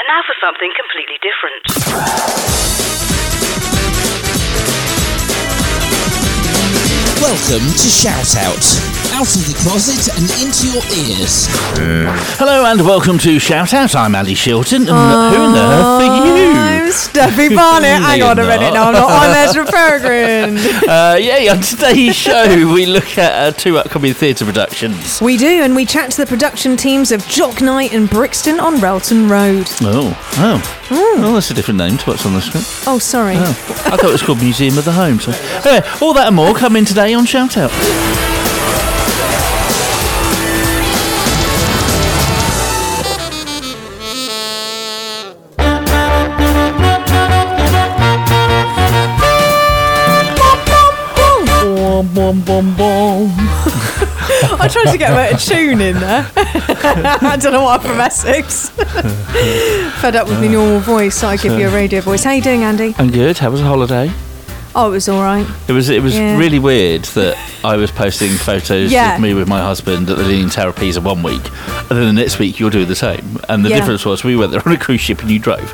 And now for something completely different. Welcome to Shout Out. Out of the closet and into your ears. Hello and welcome to Shout Out. I'm Ali Shilton. And who in the earth are you? I'm Steffi Barnett. Hang on a you're minute. No, I'm not. I'm Ezra Peregrine. Uh, yeah, on today's show, we look at uh, two upcoming theatre productions. we do, and we chat to the production teams of Jock Night and Brixton on Railton Road. Oh, oh. Well, that's a different name to what's on the script. Oh, sorry. Oh, I thought it was called Museum of the Home. So, anyway, all that and more coming today on Shout Out. Boom, boom. I tried to get a bit of tune in there. I don't know why I'm from Essex. Fed up with my normal voice, so I give you a radio voice. How you doing, Andy? I'm good. How was the holiday? Oh, it was all right. It was it was Yeah. really weird that I was posting photos Yeah. of me with my husband at the Leaning Tower of Pisa one week, and then the next week you're doing the same. And the Yeah. difference was we went there on a cruise ship and you drove.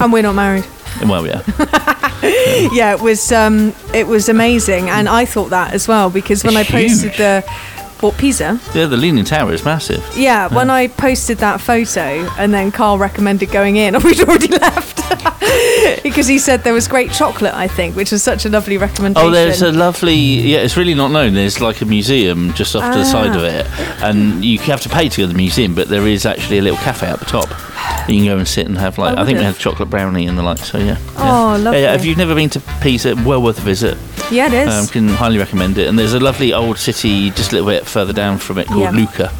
And we're not married. Well, yeah. yeah, it was um, it was amazing, and I thought that as well because when It's I posted huge. the what Pisa, Yeah, the Leaning Tower is massive. yeah, when I posted that photo, and then Carl recommended going in, and we'd already left because he said there was great chocolate. I think, which was such a lovely recommendation. Oh, there's a lovely. Yeah, it's really not known. There's like a museum just off to the side of Ah. it, and you have to pay to go to the museum, but there is actually a little cafe at the top. You can go and sit and have like. I I think we had chocolate brownie and the like. So yeah. Oh, yeah. lovely. Yeah, if you've never been to Pisa, well worth a visit. yeah, it is. Um, can highly recommend it. And there's a lovely old city just a little bit further down from it called Yeah. Lucca.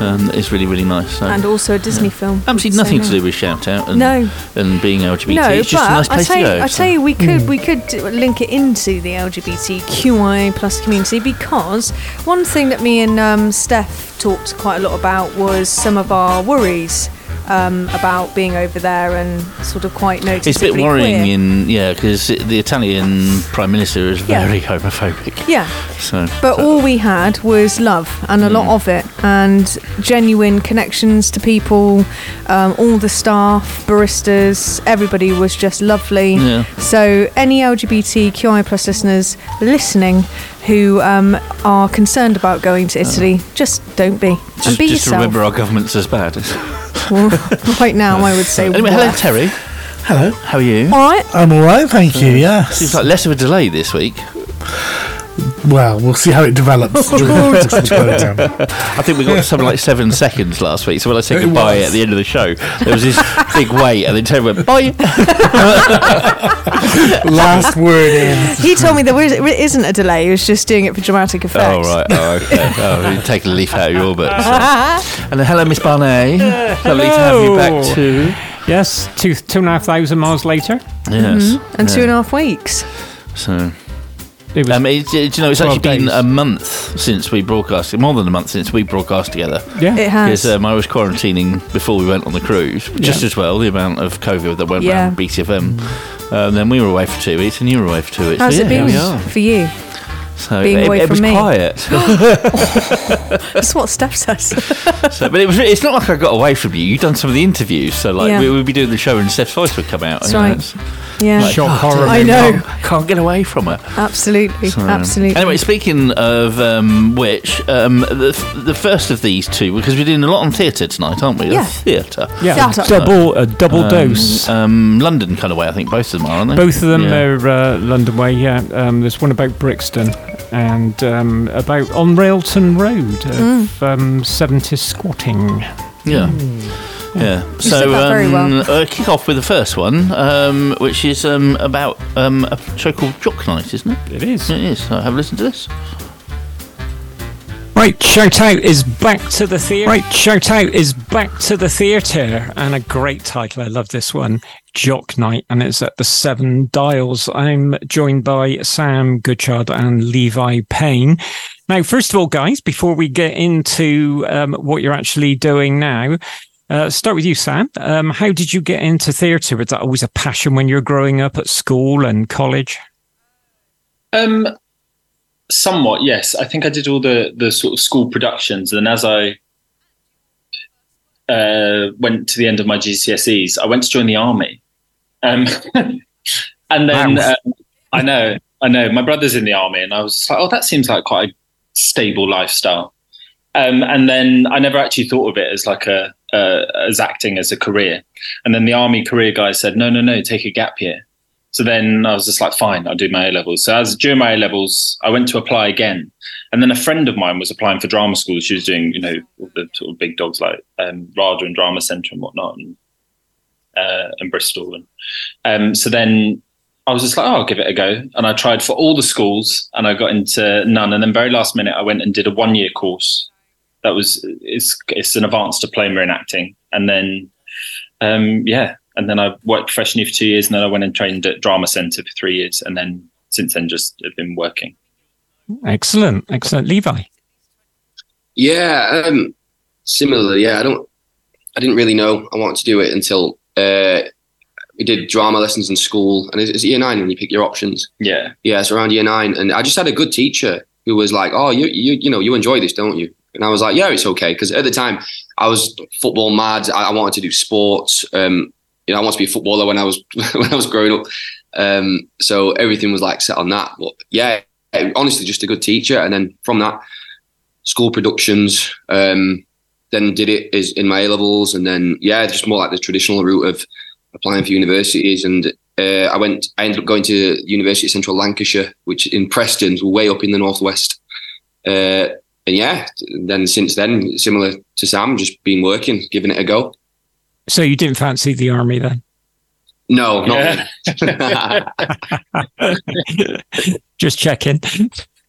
Um, it's really really nice. So. and also a Disney film. Absolutely So, nothing to do with shout out and No. and being LGBT. No, it's just a nice I place tell to you, go. I so- tell you, we could we could link it into the LGBTQI plus community because one thing that me and um, Steph talked quite a lot about was some of our worries um, about being over there and sort of quite noticeably It's a bit worrying queer. in yeah because the Italian prime minister is Yeah. very homophobic. yeah. So, But so- all we had was love and a Mm. lot of it, and genuine connections to people. Um, all the staff, baristas, everybody was just lovely. Yeah. So, any LGBTQI plus listeners listening who um, are concerned about going to Italy, just don't be and Uh. just, be just yourself. remember our government's as bad. Well, right now, I would say. anyway, hello. Terry. Hello. How are you? All right. I'm all right, thank you. Hmm. Yes. Seems like less of a delay this week. Well, we'll see how it develops during the rest of the program. I think we got something like seven seconds last week. So when I said It goodbye was. at the end of the show, there was this big wait, and then Terry went bye. Last word in. He told me there was, it isn't a delay. He was just doing it for dramatic effect. Oh right. Oh okay. Oh, you take a leaf out of your book. so. And then, hello, Miss Barney. Lovely to have you back too. Yes, two two and a half thousand miles later. Yes. Mm-hmm. And two Yeah. and a half weeks. So. It was Um, it, do you know, it's 12 actually been days. a month since we broadcast, more than a month since we broadcast together. yeah. It has. Because um, I was quarantining before we went on the cruise, just Yeah. as well, the amount of COVID that went Yeah. around BCFM. Um, then we were away for two weeks, and you were away for two weeks. How's so, it yeah, here been for you? So being it, away it from was me? quiet. That's what Steph says. so, but it was. It's not like I got away from you. You've done some of the interviews, so like Yeah. we would be doing the show, and Steph's voice would come out. That's you know, right. it's Yeah, like, Shock "God, horror. I know. Can't, can't get away from it. absolutely, So, absolutely. Anyway, speaking of um, which, um, the, the first of these two, because we're doing a lot on theatre tonight, aren't we? Yeah. Theatre. yeah, Theatre. double a double Um, dose. Um, London kind of way, I think both of them are, aren't they? Both of them Yeah. are uh, London way. Yeah, um, there's one about Brixton and um, about on Railton Road Mm. of um, 70s squatting. Yeah. Yeah. said So that very um, well. uh, kick off with the first one, um, which is um, about um, a show called Jock Night, isn't it? It is. It is. So have a listen to this. Right, shout out is back to the theatre. Right, shout out is back to the theatre, and a great title. I love this one, Jock Night, and it's at the Seven Dials. I'm joined by Sam Goodchild and Levi Payne. Now, first of all, guys, before we get into um, what you're actually doing now, uh, start with you, Sam. Um, how did you get into theatre? Was that always a passion when you were growing up at school and college? Um, somewhat, yes. I think I did all the the sort of school productions, and as I uh, went to the end of my GCSEs, I went to join the army. Um, and then Wow. um, I know, I know, my brother's in the army, and I was just like, oh, that seems like quite a stable lifestyle. Um, and then I never actually thought of it as like a uh, as acting as a career. And then the army career guy said, no, no, no, take a gap year. So then I was just like, fine, I'll do my A levels. So as during my A levels, I went to apply again, and then a friend of mine was applying for drama school. She was doing, you know, the sort of big dogs like um, RADA and Drama Centre and whatnot, and uh, and Bristol. And um, so then I was just like, oh, I'll give it a go. And I tried for all the schools, and I got into none. And then very last minute, I went and did a one year course. That was it's it's an advanced diploma in acting, and then um, yeah, and then I worked professionally for two years, and then I went and trained at Drama Centre for three years, and then since then just have been working. Excellent, excellent. Levi. Yeah, um, similarly, yeah. I don't, I didn't really know I wanted to do it until uh, we did drama lessons in school, and it's, it's year nine when you pick your options. Yeah, Yeah, it's around year nine, and I just had a good teacher who was like, "Oh, you, you, you know, you enjoy this, don't you?" And I was like, "Yeah, it's okay," because at the time I was football mad. I, I wanted to do sports. Um, you know, I wanted to be a footballer when I was when I was growing up. Um, so everything was like set on that. But yeah, honestly, just a good teacher. And then from that, school productions. Um, then did it is in my A levels, and then yeah, just more like the traditional route of applying for universities. And uh, I went, I ended up going to University of Central Lancashire, which in Preston, way up in the northwest. Uh, and yeah, then since then, similar to Sam, just been working, giving it a go. So you didn't fancy the army then? No, not Yeah. Just checking.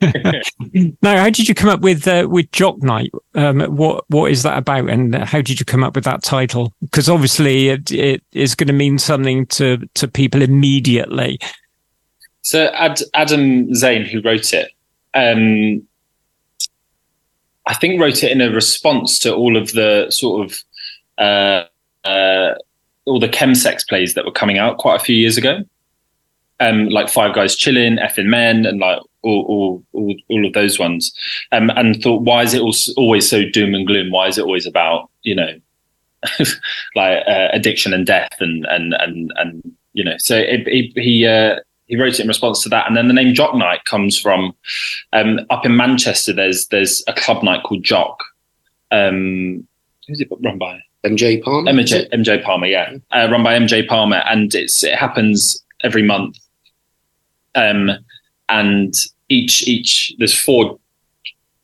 now, how did you come up with uh, with Jock Night? Um, what what is that about, and how did you come up with that title? Because obviously, it, it is going to mean something to to people immediately. So Ad, Adam Zane, who wrote it, um, I think wrote it in a response to all of the sort of uh, uh, all the chemsex plays that were coming out quite a few years ago, um, like Five Guys Chillin', Effing Men, and like all all all, all of those ones, um, and thought, why is it al- always so doom and gloom? Why is it always about you know, like uh, addiction and death and and and and you know? So it, it, he. Uh, he wrote it in response to that, and then the name Jock Night comes from um, up in Manchester. There's there's a club night called Jock. Um, who's it run by? MJ Palmer. MJ, MJ Palmer, yeah, uh, run by MJ Palmer, and it's it happens every month. Um, and each each there's four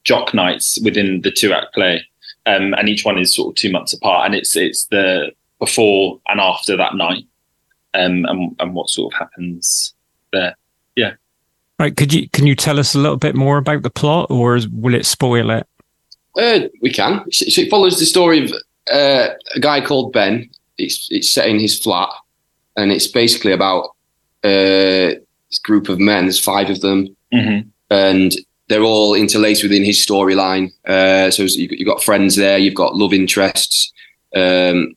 jock nights within the two act play, um, and each one is sort of two months apart, and it's it's the before and after that night, um, and and what sort of happens there. Yeah. Right? Could you can you tell us a little bit more about the plot, or is, will it spoil it? Uh, we can. So so it follows the story of uh, a guy called Ben. It's it's set in his flat, and it's basically about uh, this group of men. There's five of them, Mm-hmm. and they're all interlaced within his storyline. Uh, so you- you've got friends there, you've got love interests. Um,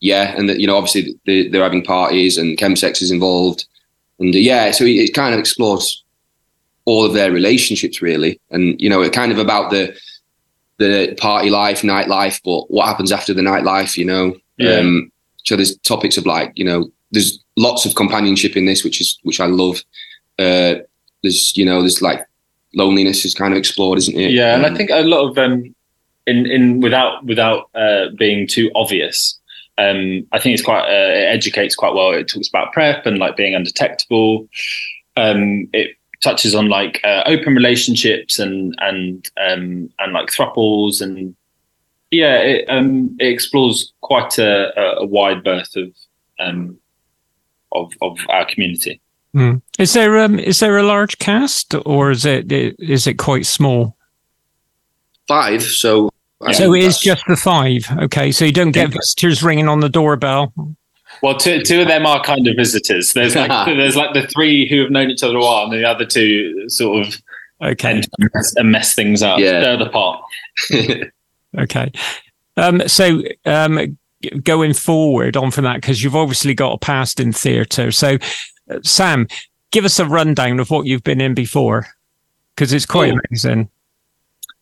yeah, and that you know, obviously they, they're having parties and chemsex is involved, and uh, yeah, so it, it kind of explores all of their relationships really, and you know, it kind of about the the party life, nightlife, but what happens after the nightlife, you know. Yeah. Um, so there's topics of like, you know, there's lots of companionship in this, which is which I love. Uh, there's you know, there's like loneliness is kind of explored, isn't it? Yeah, and I Um, think a lot of um, in in without without uh, being too obvious. Um, I think it's quite uh, it educates quite well. It talks about PrEP and like being undetectable. Um, it touches on like uh, open relationships and and um, and like thruples and yeah, it, um, it explores quite a, a, a wide berth of um, of of our community. Hmm. Is there um is there a large cast, or is it is it quite small? five. So I So think it is just the five. Okay, so you don't get visitors ringing on the doorbell. Well, two, two of them are kind of visitors. There's like there's like the three who have known each other a while, and the other two sort of Okay, tend to mess, and mess things up. Yeah. They're the part. okay. Um, so um, going forward on from that, because you've obviously got a past in theatre. So, uh, Sam, give us a rundown of what you've been in before, because it's quite Oh. amazing.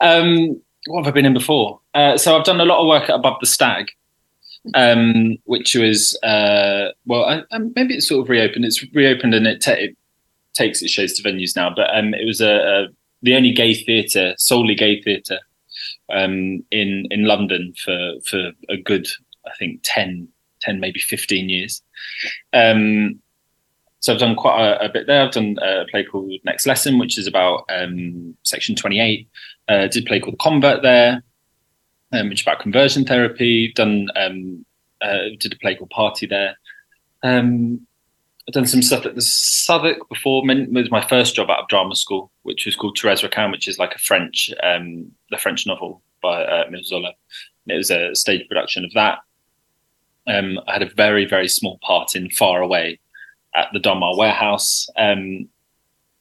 Um, what have I been in before? Uh, so I've done a lot of work at Above the Stag, um, which was uh, well, I, I, maybe it's sort of reopened. It's reopened and it, ta- it takes its shows to venues now. But um, it was a, a the only gay theatre, solely gay theatre, um, in in London for for a good, I think 10, 10 maybe fifteen years. Um, so I've done quite a, a, bit there. I've done a play called Next Lesson, which is about um, Section Twenty Eight. Uh, did a play called Convert there, um, which is about conversion therapy. Done um, uh, did a play called Party there. Um, I've done some stuff at the Southwark before. It was my first job out of drama school, which was called Thérèse Raquin, which is like a French, um, the French novel by uh, it was a stage production of that. Um, I had a very, very small part in Far Away at the Donmar Warehouse. Um,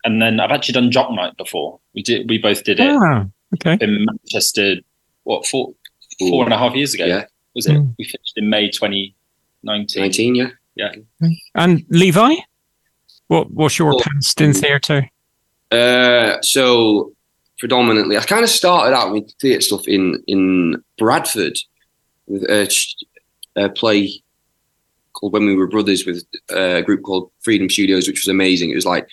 and then I've actually done Jock Night before. We did, we both did it Ah, okay. in Manchester. What four, four and a half years ago? Yeah. Was it? Mm. We finished in May 2019. 19, yeah. Yeah. And Levi, what what's your Well, past in theatre? Uh, so predominantly, I kind of started out with theatre stuff in in Bradford with a, a play called When We Were Brothers with a group called Freedom Studios, which was amazing. It was like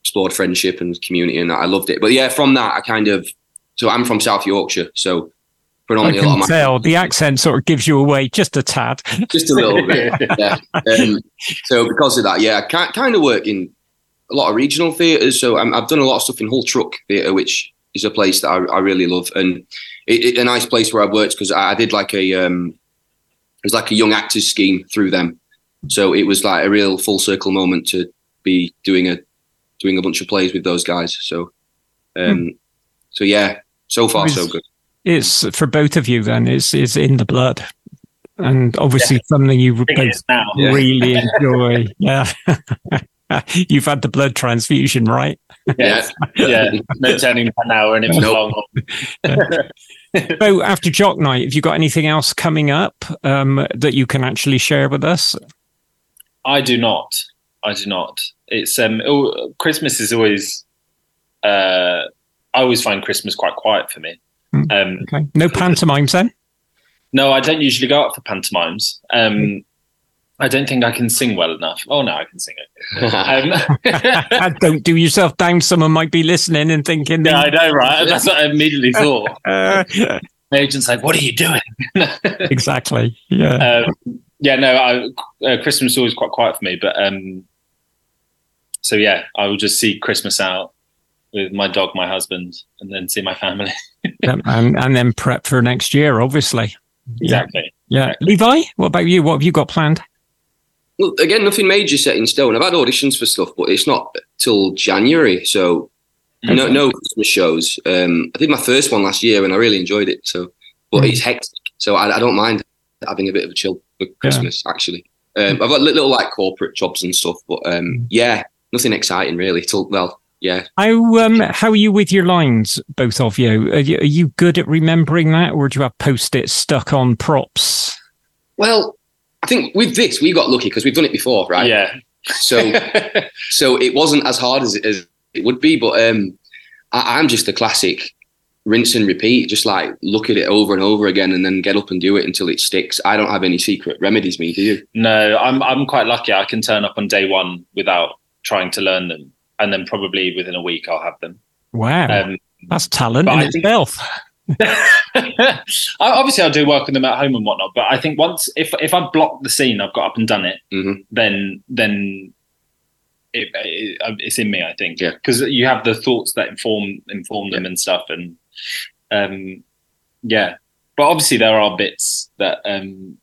explored friendship and community, and I loved it. But yeah, from that, I kind of so I'm from South Yorkshire, so I predominantly a lot can of my tell the accent sort of gives you away just a tad. just a little bit. Yeah. Um, so because of that, yeah, I ki- kind of work in a lot of regional theatres. So i I've done a lot of stuff in Hull Truck Theatre, which is a place that I, I really love, and it, it, a nice place where I've worked because I, I did like a um, was like a young actors scheme through them. So it was like a real full circle moment to be doing a doing a bunch of plays with those guys. So um, so yeah, so far so good. It's for both of you. Then is is in the blood, and obviously something you I both is now. Yeah. really enjoy. Yeah. You've had the blood transfusion, right? Yes. yeah. No turning back now or anything Nope. long. So after Jock Night, have you got anything else coming up um, that you can actually share with us? I do not. I do not. It's um. Oh, Christmas is always. Uh, I always find Christmas quite quiet for me. Mm. Um, Okay. No pantomimes then? no, I don't usually go out for pantomimes. Um, I don't think I can sing well enough. Oh no, I can sing it. Um, Don't do yourself down. Someone might be listening and thinking. yeah, I know, right? That's what I immediately thought. Uh, The agent's like, "What are you doing?" exactly. Yeah. um, yeah, no, I, uh, Christmas is always quite quiet for me, but um, so yeah, I will just see Christmas out with my dog, my husband, and then see my family. Yeah, and, and then prep for next year, obviously. exactly. Yeah. Levi, what about you? What have you got planned? Well, again, nothing major set in stone. I've had auditions for stuff, but it's not till January. So no, no Christmas shows. Um, I did my first one last year and I really enjoyed it. So, but Mm. it's hectic. So I, I don't mind having a bit of a chill for Christmas. Actually, um, I've got li- little like corporate jobs and stuff, but um, yeah, nothing exciting really. Till well, yeah. How um how are you with your lines, both of you? Are you, are you good at remembering that, or do you have post it stuck on props? Well, I think with this we got lucky because we've done it before, right? Yeah. So so it wasn't as hard as it, as it would be, but um, I, I'm just a classic rinse and repeat. Just like look at it over and over again, and then get up and do it until it sticks. I don't have any secret remedies. Me, do you? no, I'm I'm quite lucky. I can turn up on day one without trying to learn them, and then probably within a week I'll have them. Wow, Um, that's talent but in I think- itself. I- obviously, I'll do work on them at home and whatnot. But I think once if if I've blocked the scene, I've got up and done it. Mhm. Then then it, it, it's in me. I think Yeah. because you have the thoughts that inform inform them and stuff, and um, yeah. But obviously, there are bits that um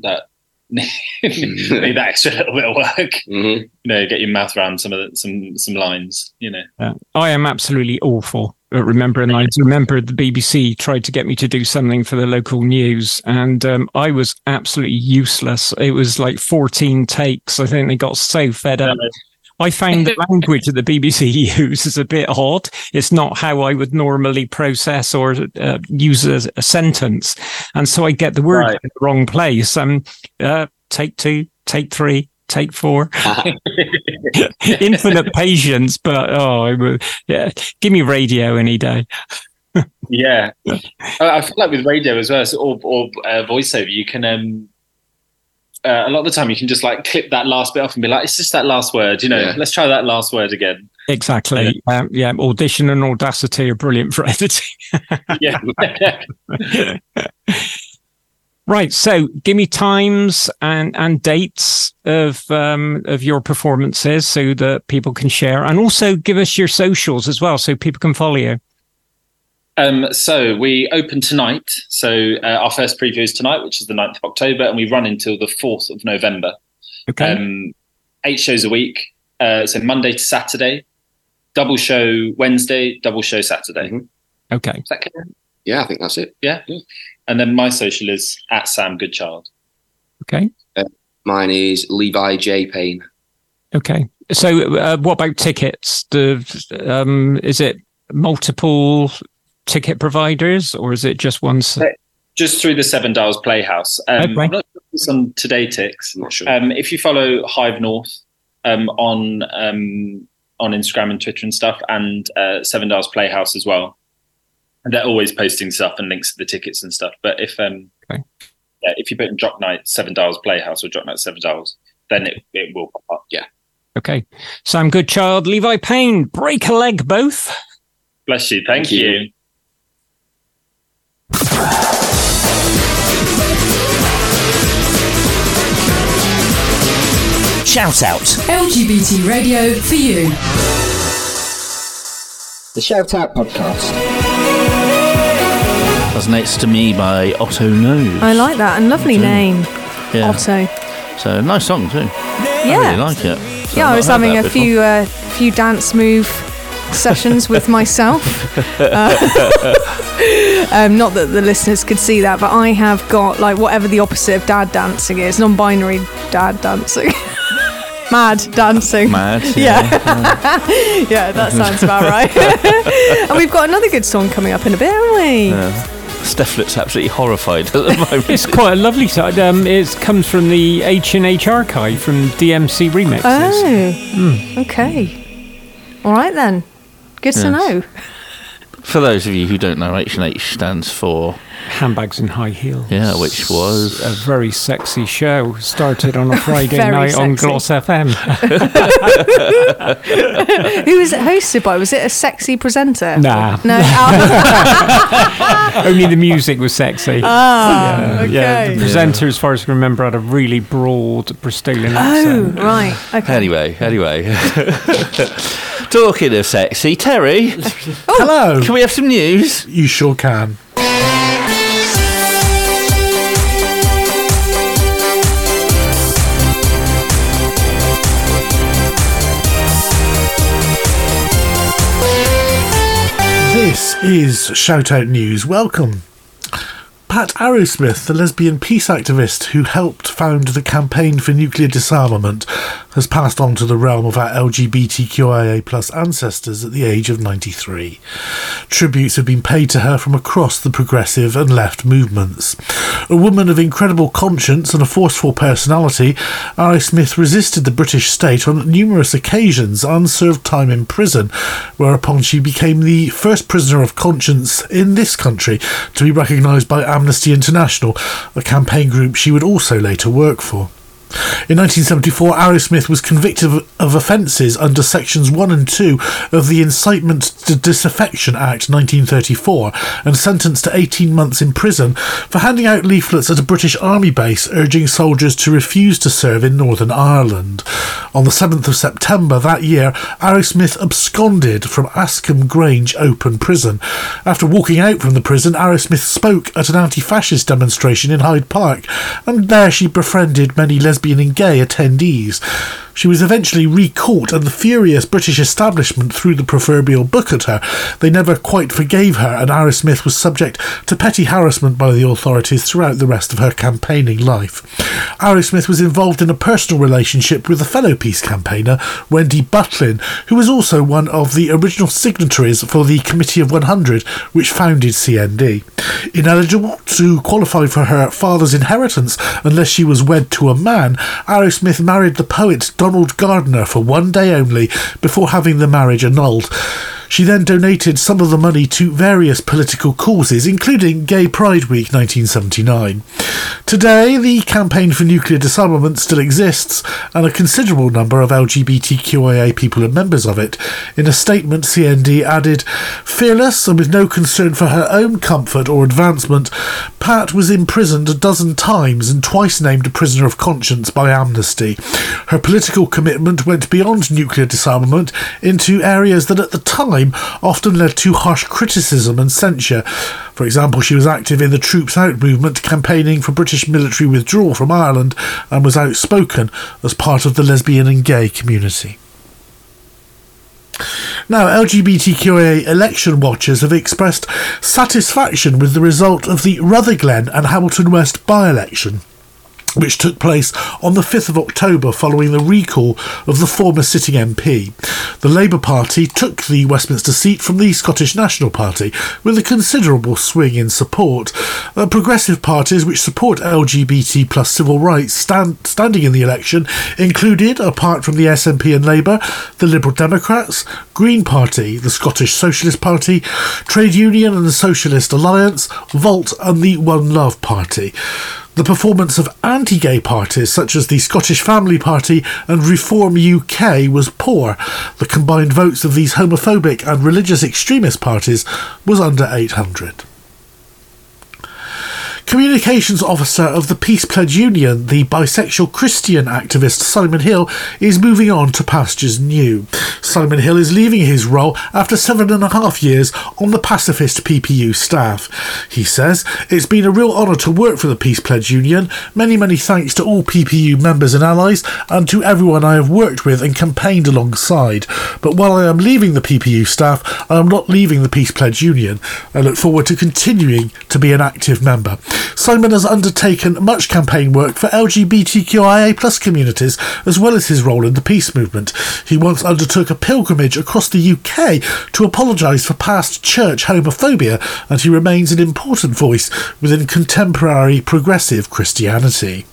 that need that extra little bit of work. hmm You know, get your mouth around some of the, some some lines. You know. Yeah. I am absolutely awful at remembering lines. Remember, the BBC tried to get me to do something for the local news, and um, I was absolutely useless. It was like 14 takes. I think they got so fed up. I found the language that the BBC uses a bit odd. It's not how I would normally process or uh, use a, a sentence. And so I get the word Right. in the wrong place. Um, uh, take two, take three, take four. Infinite patience, but oh, yeah, give me radio any day. Yeah, I I feel like with radio as well, so, or, or uh, voiceover, you can um, uh, a lot of the time you can just like clip that last bit off and be like, it's just that last word, you know. Yeah. Let's try that last word again. Exactly. Um, yeah, Audition and Audacity are brilliant for editing. Yeah. Right. So, give me times and and dates of um, of your performances so that people can share, and also give us your socials as well, so people can follow you. Um, so we open tonight. So uh, our first preview is tonight, which is the 9th of October, and we run until the 4th of November. Okay. Um, eight shows a week. Uh, so Monday to Saturday, double show Wednesday, double show Saturday. Mhm. okay. Is that clear? Yeah, I think that's it. Yeah. And then my social is at Sam Goodchild. Okay. Mine is Levi J Payne. Okay. So, uh, what about tickets? The um, is it multiple ticket providers, or is it just one? s- Just through the Seven Dials Playhouse. Um, Okay. I'm not sure if it's on TodayTix. Not sure. Um, if you follow Hive North um, on um, on Instagram and Twitter and stuff, and uh, Seven Dials Playhouse as well, and they're always posting stuff and links to the tickets and stuff. But if um, Okay. yeah, if you put in Jock Night Seven Dials Playhouse or Jock Night Seven Dials, then it, it will pop up. Yeah, Okay. Sam Goodchild, Levi Payne, break a leg both. bless you. Thank, Thank you. you. Shout out. LGBT radio for you. The Shout Out Podcast. That's next to me by Otto Knows. I like that. And lovely name, yeah. Otto. So nice song too. I Yeah. really like it. So yeah, I've was having a before. few uh, few dance move sessions with myself. Uh, um, not that the listeners could see that, but I have got like whatever the opposite of dad dancing is, non-binary dad dancing. Mad dancing. Mad. Yeah. yeah, that sounds about right. and we've got another good song coming up in a bit, haven't we? Steph looks absolutely horrified at the moment. It's quite a lovely side. Um, it comes from the H and H archive from DMC remixes. Oh, okay. All right then. Good to know. For those of you who don't know, H and H stands for Handbags and high heels. yeah, which was a very sexy show. Started on a Friday Very night on. Gloss FM. Who was it hosted by? Was it a sexy presenter? Nah. No. Oh, Only the music was sexy. Ah, okay. Yeah, the presenter, as far as I can remember, had a really broad Bristolian Oh, accent. right. Okay. anyway. Anyway, talking of sexy, Terry, Hello. can we have some news? You sure can. Is Shoutout News. Welcome. Pat Arrowsmith, the lesbian peace activist who helped found the Campaign for Nuclear Disarmament, has passed on to the realm of our LGBTQIA plus ancestors at the age of 93. Tributes have been paid to her from across the progressive and left movements. A woman of incredible conscience and a forceful personality, Arrowsmith resisted the British state on numerous occasions and served time in prison, whereupon she became the first prisoner of conscience in this country to be recognised by Amnesty International, a campaign group she would also later work for. In 1974, Arrowsmith was convicted of, of offences under sections 1 and 2 of the Incitement to Disaffection Act 1934 and sentenced to 18 months in prison for handing out leaflets at a British Army base urging soldiers to refuse to serve in Northern Ireland. On the 7th of September that year, Arrowsmith absconded from Askham Grange Open Prison. After walking out from the prison, Arrowsmith spoke at an anti fascist demonstration in Hyde Park, and there she befriended many lesbian and gay attendees. She was eventually recaught, and the furious British establishment threw the proverbial book at her. They never quite forgave her, and Arrowsmith was subject to petty harassment by the authorities throughout the rest of her campaigning life. Arrowsmith was involved in a personal relationship with a fellow peace campaigner, Wendy Butlin, who was also one of the original signatories for the Committee of 100, which founded CND. Ineligible to qualify for her father's inheritance unless she was wed to a man, Arrowsmith married the poet Donald Gardner for one day only before having the marriage annulled. She then donated some of the money to various political causes, including Gay Pride Week 1979. Today, the campaign for nuclear disarmament still exists, and a considerable number of LGBTQIA people are members of it. In a statement, CND added, Fearless and with no concern for her own comfort or advancement, Pat was imprisoned a dozen times and twice named a prisoner of conscience by Amnesty. Her political commitment went beyond nuclear disarmament into areas that at the time often led to harsh criticism and censure. For example, she was active in the Troops Out movement, campaigning for British military withdrawal from Ireland, and was outspoken as part of the lesbian and gay community. Now, LGBTQIA election watchers have expressed satisfaction with the result of the Rutherglen and Hamilton West by election which took place on the 5th of October following the recall of the former sitting MP. The Labour Party took the Westminster seat from the Scottish National Party with a considerable swing in support. Uh, progressive parties which support LGBT plus civil rights stand, standing in the election included, apart from the SNP and Labour, the Liberal Democrats, Green Party, the Scottish Socialist Party, Trade Union and the Socialist Alliance, Volt and the One Love Party. The performance of anti gay parties such as the Scottish Family Party and Reform UK was poor. The combined votes of these homophobic and religious extremist parties was under 800. Communications Officer of the Peace Pledge Union, the bisexual Christian activist Simon Hill, is moving on to pastures new. Simon Hill is leaving his role after seven and a half years on the pacifist PPU staff. He says, It's been a real honour to work for the Peace Pledge Union. Many, many thanks to all PPU members and allies, and to everyone I have worked with and campaigned alongside. But while I am leaving the PPU staff, I am not leaving the Peace Pledge Union. I look forward to continuing to be an active member. Simon has undertaken much campaign work for LGBTQIA plus communities, as well as his role in the peace movement. He once undertook a pilgrimage across the UK to apologise for past church homophobia, and he remains an important voice within contemporary progressive Christianity.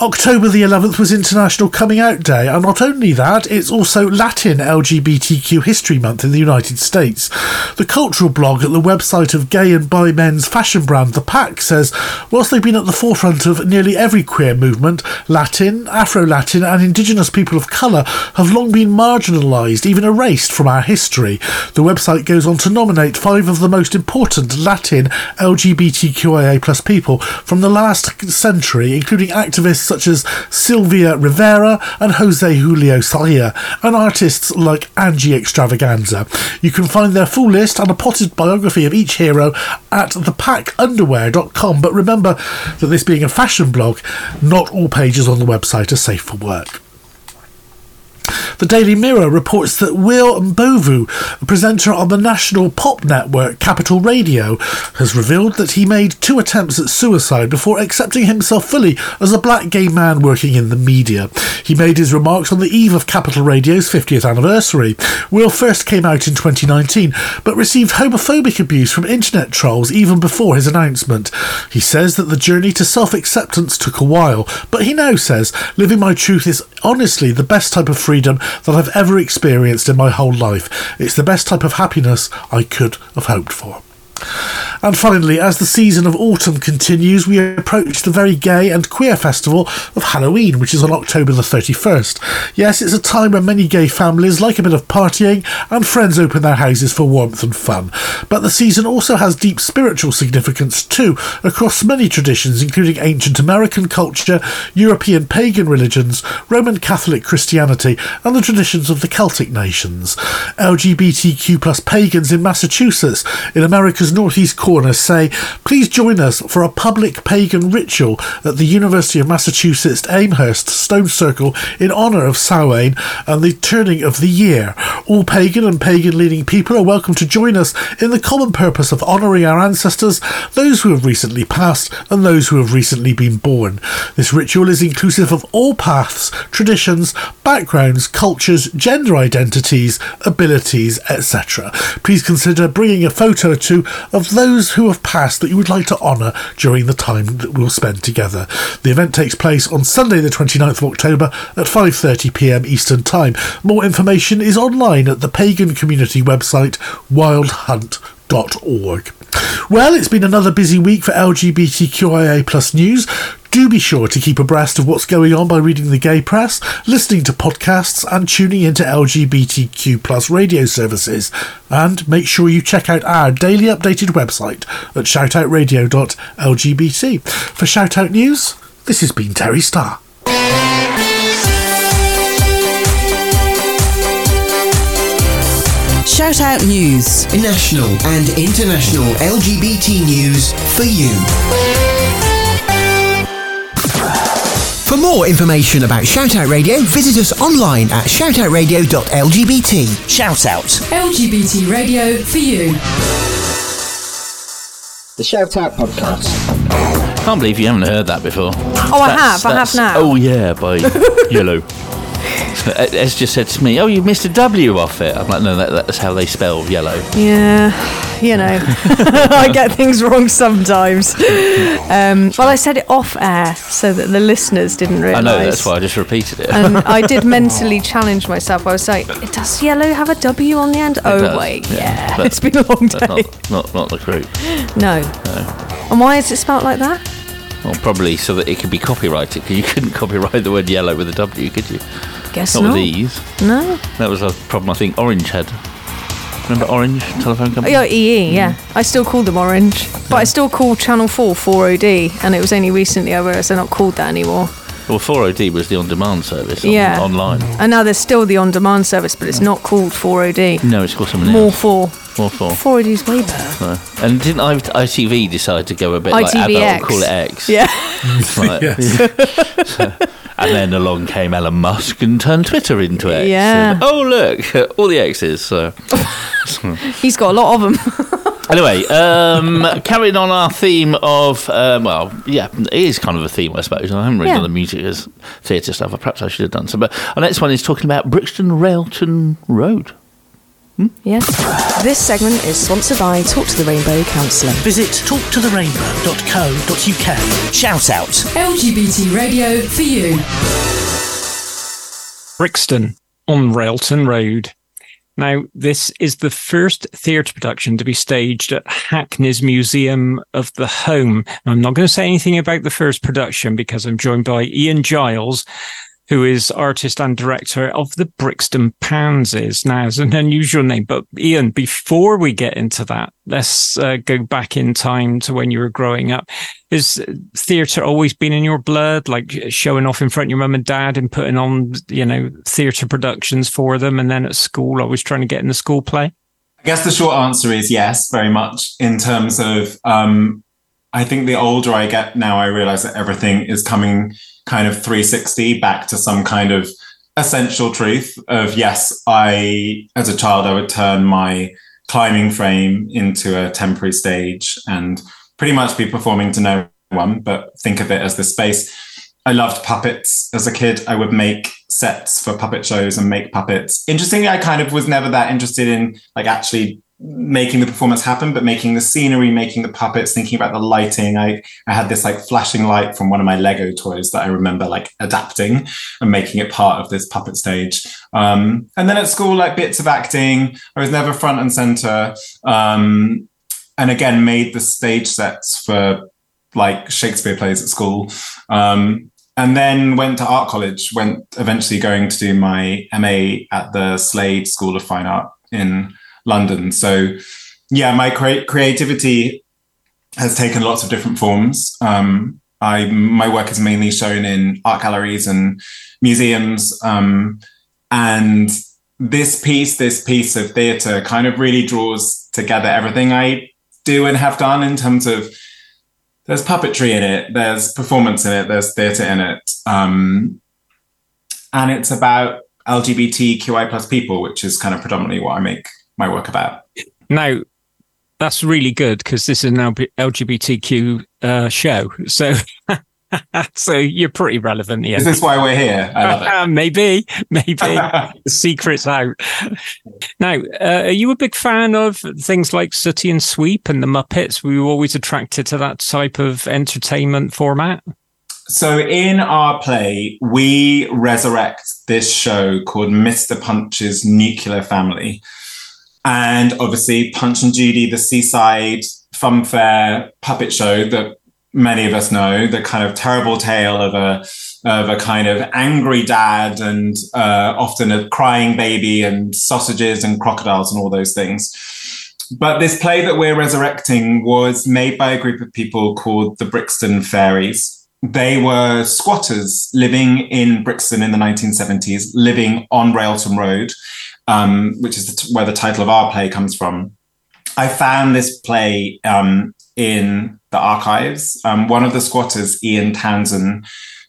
October the 11th was International Coming Out Day, and not only that, it's also Latin LGBTQ History Month in the United States. The cultural blog at the website of gay and bi men's fashion brand The Pack says, whilst they've been at the forefront of nearly every queer movement, Latin, Afro Latin, and Indigenous people of colour have long been marginalised, even erased from our history. The website goes on to nominate five of the most important Latin LGBTQIA plus people from the last century, including activists such as Sylvia Rivera and Jose Julio Sarria, and artists like Angie Xtravaganza. You can find their full list and a potted biography of each hero at thepackunderwear.com. But remember that this being a fashion blog, not all pages on the website are safe for work. The Daily Mirror reports that Will Njobvu, a presenter on the national pop network Capital Radio, has revealed that he made two attempts at suicide before accepting himself fully as a black gay man working in the media. He made his remarks on the eve of Capital Radio's 50th anniversary. Will first came out in 2019, but received homophobic abuse from internet trolls even before his announcement. He says that the journey to self acceptance took a while, but he now says living my truth is honestly the best type of freedom that I've ever experienced in my whole life. It's the best type of happiness I could have hoped for. And finally, as the season of autumn continues, we approach the very gay and queer festival of Halloween, which is on October the 31st. Yes, it's a time when many gay families like a bit of partying and friends open their houses for warmth and fun. But the season also has deep spiritual significance too, across many traditions, including ancient American culture, European pagan religions, Roman Catholic Christianity, and the traditions of the Celtic nations. LGBTQ plus pagans in Massachusetts, in America's northeast corner, say, please join us for a public pagan ritual at the University of Massachusetts Amherst Stone Circle in honour of Samhain and the turning of the year. All pagan and pagan leading people are welcome to join us in the common purpose of honouring our ancestors, those who have recently passed and those who have recently been born. This ritual is inclusive of all paths, traditions, backgrounds, cultures, gender identities, abilities, etc. Please consider bringing a photo or two of those those who have passed that you would like to honour during the time that we'll spend together. The event takes place on Sunday the 29th of October at 5.30pm Eastern Time. More information is online at the pagan community website wildhunt.org. Well, it's been another busy week for LGBTQIA plus news. Do be sure to keep abreast of what's going on by reading the gay press, listening to podcasts, and tuning into LGBTQ plus radio services. And make sure you check out our daily updated website at shoutoutradio.lgbt. For Shoutout News, this has been Terry Starr. Shout Out News. National and international LGBT news for you. For more information about Shoutout Radio, visit us online at shoutoutradio.lgbt. Shout out. LGBT radio for you. The Shout Out Podcast. Can't believe you haven't heard that before. Oh, I have. I have now. Oh yeah, by Yello. Es just said to me, "Oh, you missed a W off it." I'm like, "No, that, that's how they spell yellow." Yeah, you know, I get things wrong sometimes. Um, well, I said it off air so that the listeners didn't realise. I know that's why I just repeated it. and I did mentally challenge myself. I was like, "Does yellow have a W on the end?" oh does, wait, yeah. yeah, it's been a long day. not, not not the group. No. And why is it spelt like that? Well, probably so that it could be copyrighted because you couldn't copyright the word yellow with a W, could you? Guess not not. with these. No. That was a problem I think Orange had. Remember Orange telephone Oh, company? yeah, EE, yeah. I still call them Orange, but I still call Channel 4 4OD, and it was only recently I realised they're not called that anymore. Well, 4OD was the on-demand service on- Yeah. online. And now there's still the on-demand service, but it's not called 4OD. No, it's called something else. More else. 4. More 4. 4OD is way better. So- And didn't I, ITV decide to go a bit like ITVX. adult, call it X? Yeah. Like- and then along came Elon Musk and turned Twitter into X. Yeah. And, oh look, all the X's. So He's got a lot of them. anyway, um, carrying on our theme of um, well, yeah, it is kind of a theme, I suppose. I haven't really Yeah. done the music as theatre stuff. Perhaps I should have done so. But our next one is talking about Brixton Railton Road. Hmm? Yes. This segment is sponsored by Talk to the Rainbow Counselling. Visit talktotherainbow.co.uk. Shout out. LGBT radio for you. Brixton on Railton Road. Now, this is the first theatre production to be staged at Hackney's Museum of the Home. And I'm not going to say anything about the first production because I'm joined by Ian Giles, who is artist and director of the Brixton Pansies. Now, it's an unusual name, but Ian, before we get into that, let's uh, go back in time to when you were growing up. Is theatre always been in your blood, like showing off in front of your mum and dad and putting on, you know, theatre productions for them? And then at school, always trying to get in the school play? I guess the short answer is yes, very much. In terms of, um, I think the older I get now, I realize that everything is coming kind of 360 back to some kind of essential truth of yes, I, as a child, I would turn my climbing frame into a temporary stage and pretty much be performing to no one, but think of it as the space. I loved puppets as a kid. I would make sets for puppet shows and make puppets. Interestingly, I kind of was never that interested in like actually making the performance happen, but making the scenery, making the puppets, thinking about the lighting. I, I had this like flashing light from one of my Lego toys that I remember like adapting and making it part of this puppet stage. Um, and then at school, like bits of acting. I was never front and center. Um, and again, made the stage sets for like Shakespeare plays at school. Um, and then went to art college, went eventually going to do my MA at the Slade School of Fine Art in London. So, yeah, my cre- creativity has taken lots of different forms. Um, I my work is mainly shown in art galleries and museums, um, and this piece, this piece of theatre, kind of really draws together everything I do and have done in terms of there's puppetry in it, there's performance in it, there's theatre in it, um, and it's about LGBTQI plus people, which is kind of predominantly what I make my work about. Now, that's really good because this is an LGBTQ uh, show. So, so you're pretty relevant, yeah. Is this why we're here? I love it. maybe, maybe the secret's out. Now, uh, are you a big fan of things like Sooty and Sweep and the Muppets? Were you always attracted to that type of entertainment format? So in our play, we resurrect this show called Mr. Punch's Nuclear Family. And obviously, Punch and Judy, the seaside funfair puppet show that many of us know, the kind of terrible tale of a of a kind of angry dad and uh, often a crying baby and sausages and crocodiles and all those things. But this play that we're resurrecting was made by a group of people called the Brixton Fairies. They were squatters living in Brixton in the 1970s, living on Railton Road, um, which is the where the title of our play comes from. I found this play um, in the archives. Um, one of the squatters, Ian Townsend,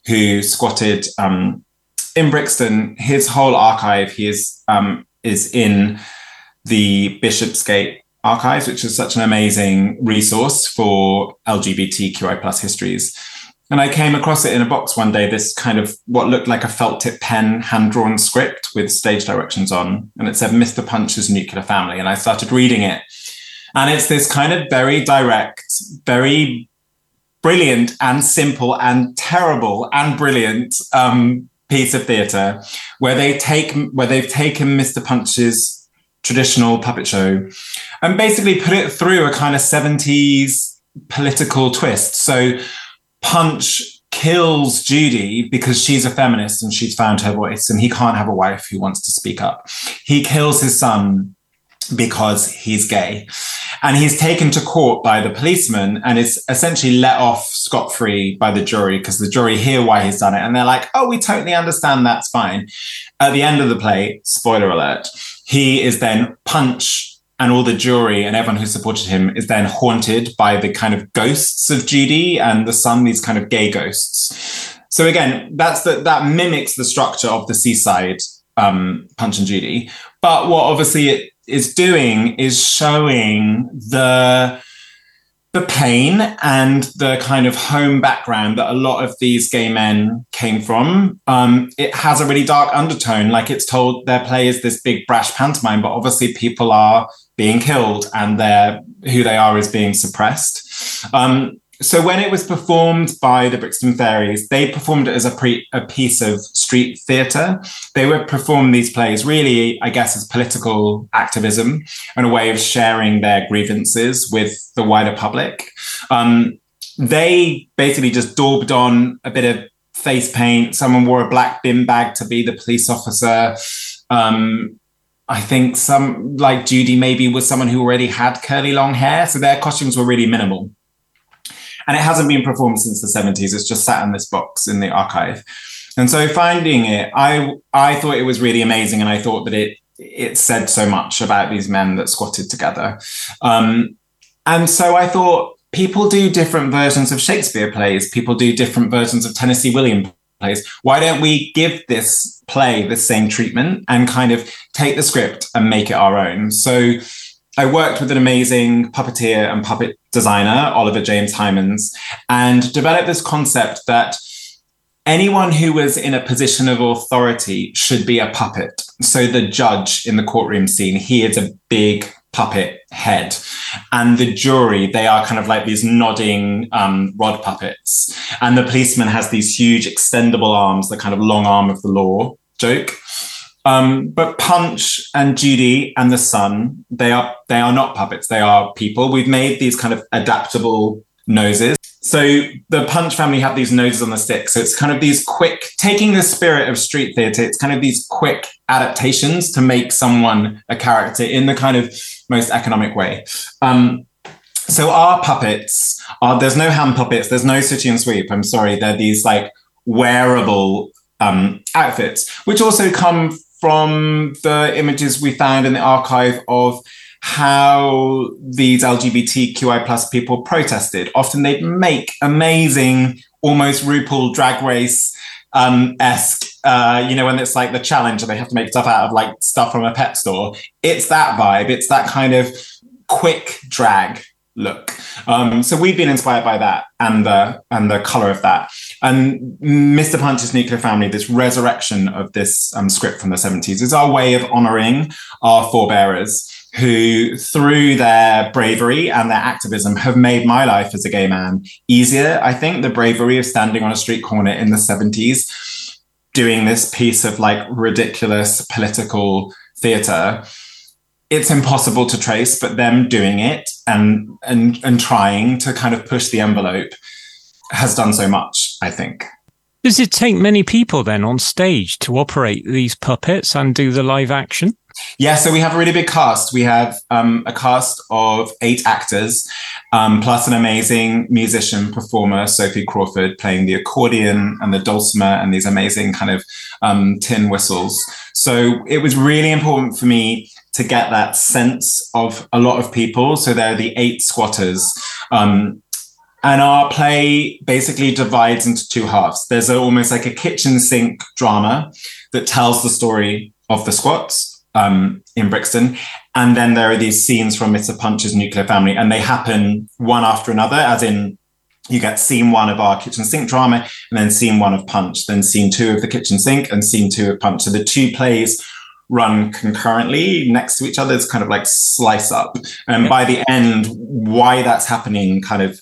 who squatted um, in Brixton, his whole archive he is um, is in the Bishopsgate archives, which is such an amazing resource for LGBTQI plus histories. And I came across it in a box one day, this kind of what looked like a felt tip pen hand drawn script with stage directions on. And it said Mr. Punch's nuclear family. And I started reading it. And it's this kind of very direct, very brilliant and simple and terrible and brilliant um, piece of theatre where they take where they've taken Mr. Punch's traditional puppet show and basically put it through a kind of 70s political twist. So Punch kills Judy because she's a feminist and she's found her voice and he can't have a wife who wants to speak up. He kills his son because he's gay. And he's taken to court by the policeman and is essentially let off scot free by the jury because the jury hear why he's done it. And they're like, oh, we totally understand. That's fine. At the end of the play, spoiler alert, he is then punched and all the jury and everyone who supported him is then haunted by the kind of ghosts of Judy and the son, these kind of gay ghosts. So again, that's the, that mimics the structure of the seaside um, Punch and Judy. But what obviously it is doing is showing the the pain and the kind of home background that a lot of these gay men came from. Um, it has a really dark undertone, like it's told their play is this big brash pantomime, but obviously people are being killed and their who they are is being suppressed. Um, so when it was performed by the Brixton Fairies, they performed it as a, pre- a piece of street theatre. They would perform these plays really, I guess, as political activism and a way of sharing their grievances with the wider public. Um, they basically just daubed on a bit of face paint. Someone wore a black bin bag to be the police officer. Um, I think some, like Judy, maybe was someone who already had curly long hair. So their costumes were really minimal and it hasn't been performed since the 70s. It's just sat in this box in the archive. And so finding it, I I thought it was really amazing, and I thought that it it said so much about these men that squatted together. Um, and so I thought people do different versions of Shakespeare plays. People do different versions of Tennessee Williams plays. Why don't we give this play the same treatment and kind of take the script and make it our own? So I worked with an amazing puppeteer and puppet designer, Oliver James Hymans, and developed this concept that anyone who was in a position of authority should be a puppet. So the judge in the courtroom scene, he is a big puppet head. And the jury, they are kind of like these nodding um, rod puppets. And the policeman has these huge extendable arms, the kind of long arm of the law joke. Um, but Punch and Judy and the Son, they are they are not puppets. They are people. We've made these kind of adaptable noses. So the Punch family have these noses on the stick. So it's kind of these quick, taking the spirit of street theatre. It's kind of these quick adaptations to make someone a character in the kind of most economic way. Um, so our puppets are there's no hand puppets. There's no Sooty and Sweep. I'm sorry. They're these like wearable um, outfits, which also come from the images we found in the archive of how these LGBTQI plus people protested. Often they'd make amazing, almost RuPaul drag race um, esque, uh, you know, when it's like the challenge and they have to make stuff out of like stuff from a pet store. It's that vibe. It's that kind of quick drag look. Um, so we've been inspired by that and the and the color of that. And Mr. Punch's Nuclear Family, this resurrection of this um, script from the 70s, is our way of honoring our forebearers who, through their bravery and their activism, have made my life as a gay man easier. I think the bravery of standing on a street corner in the 70s, doing this piece of like ridiculous political theater it's impossible to trace, but them doing it and and and trying to kind of push the envelope has done so much, I think. Does it take many people then on stage to operate these puppets and do the live action? Yeah, so we have a really big cast. We have um, a cast of eight actors, um, plus an amazing musician performer, Sophie Crawford, playing the accordion and the dulcimer and these amazing kind of um, tin whistles. So it was really important for me to get that sense of a lot of people. So there are the eight squatters. Um, and our play basically divides into two halves. There's a, almost like a kitchen sink drama that tells the story of the squats um, in Brixton. And then there are these scenes from Mr. Punch's nuclear family, and they happen one after another, as in you get scene one of our kitchen sink drama, and then scene one of Punch, then scene two of the kitchen sink, and scene two of Punch. So the two plays run concurrently next to each other. It's kind of like slice up. And by the end, why that's happening kind of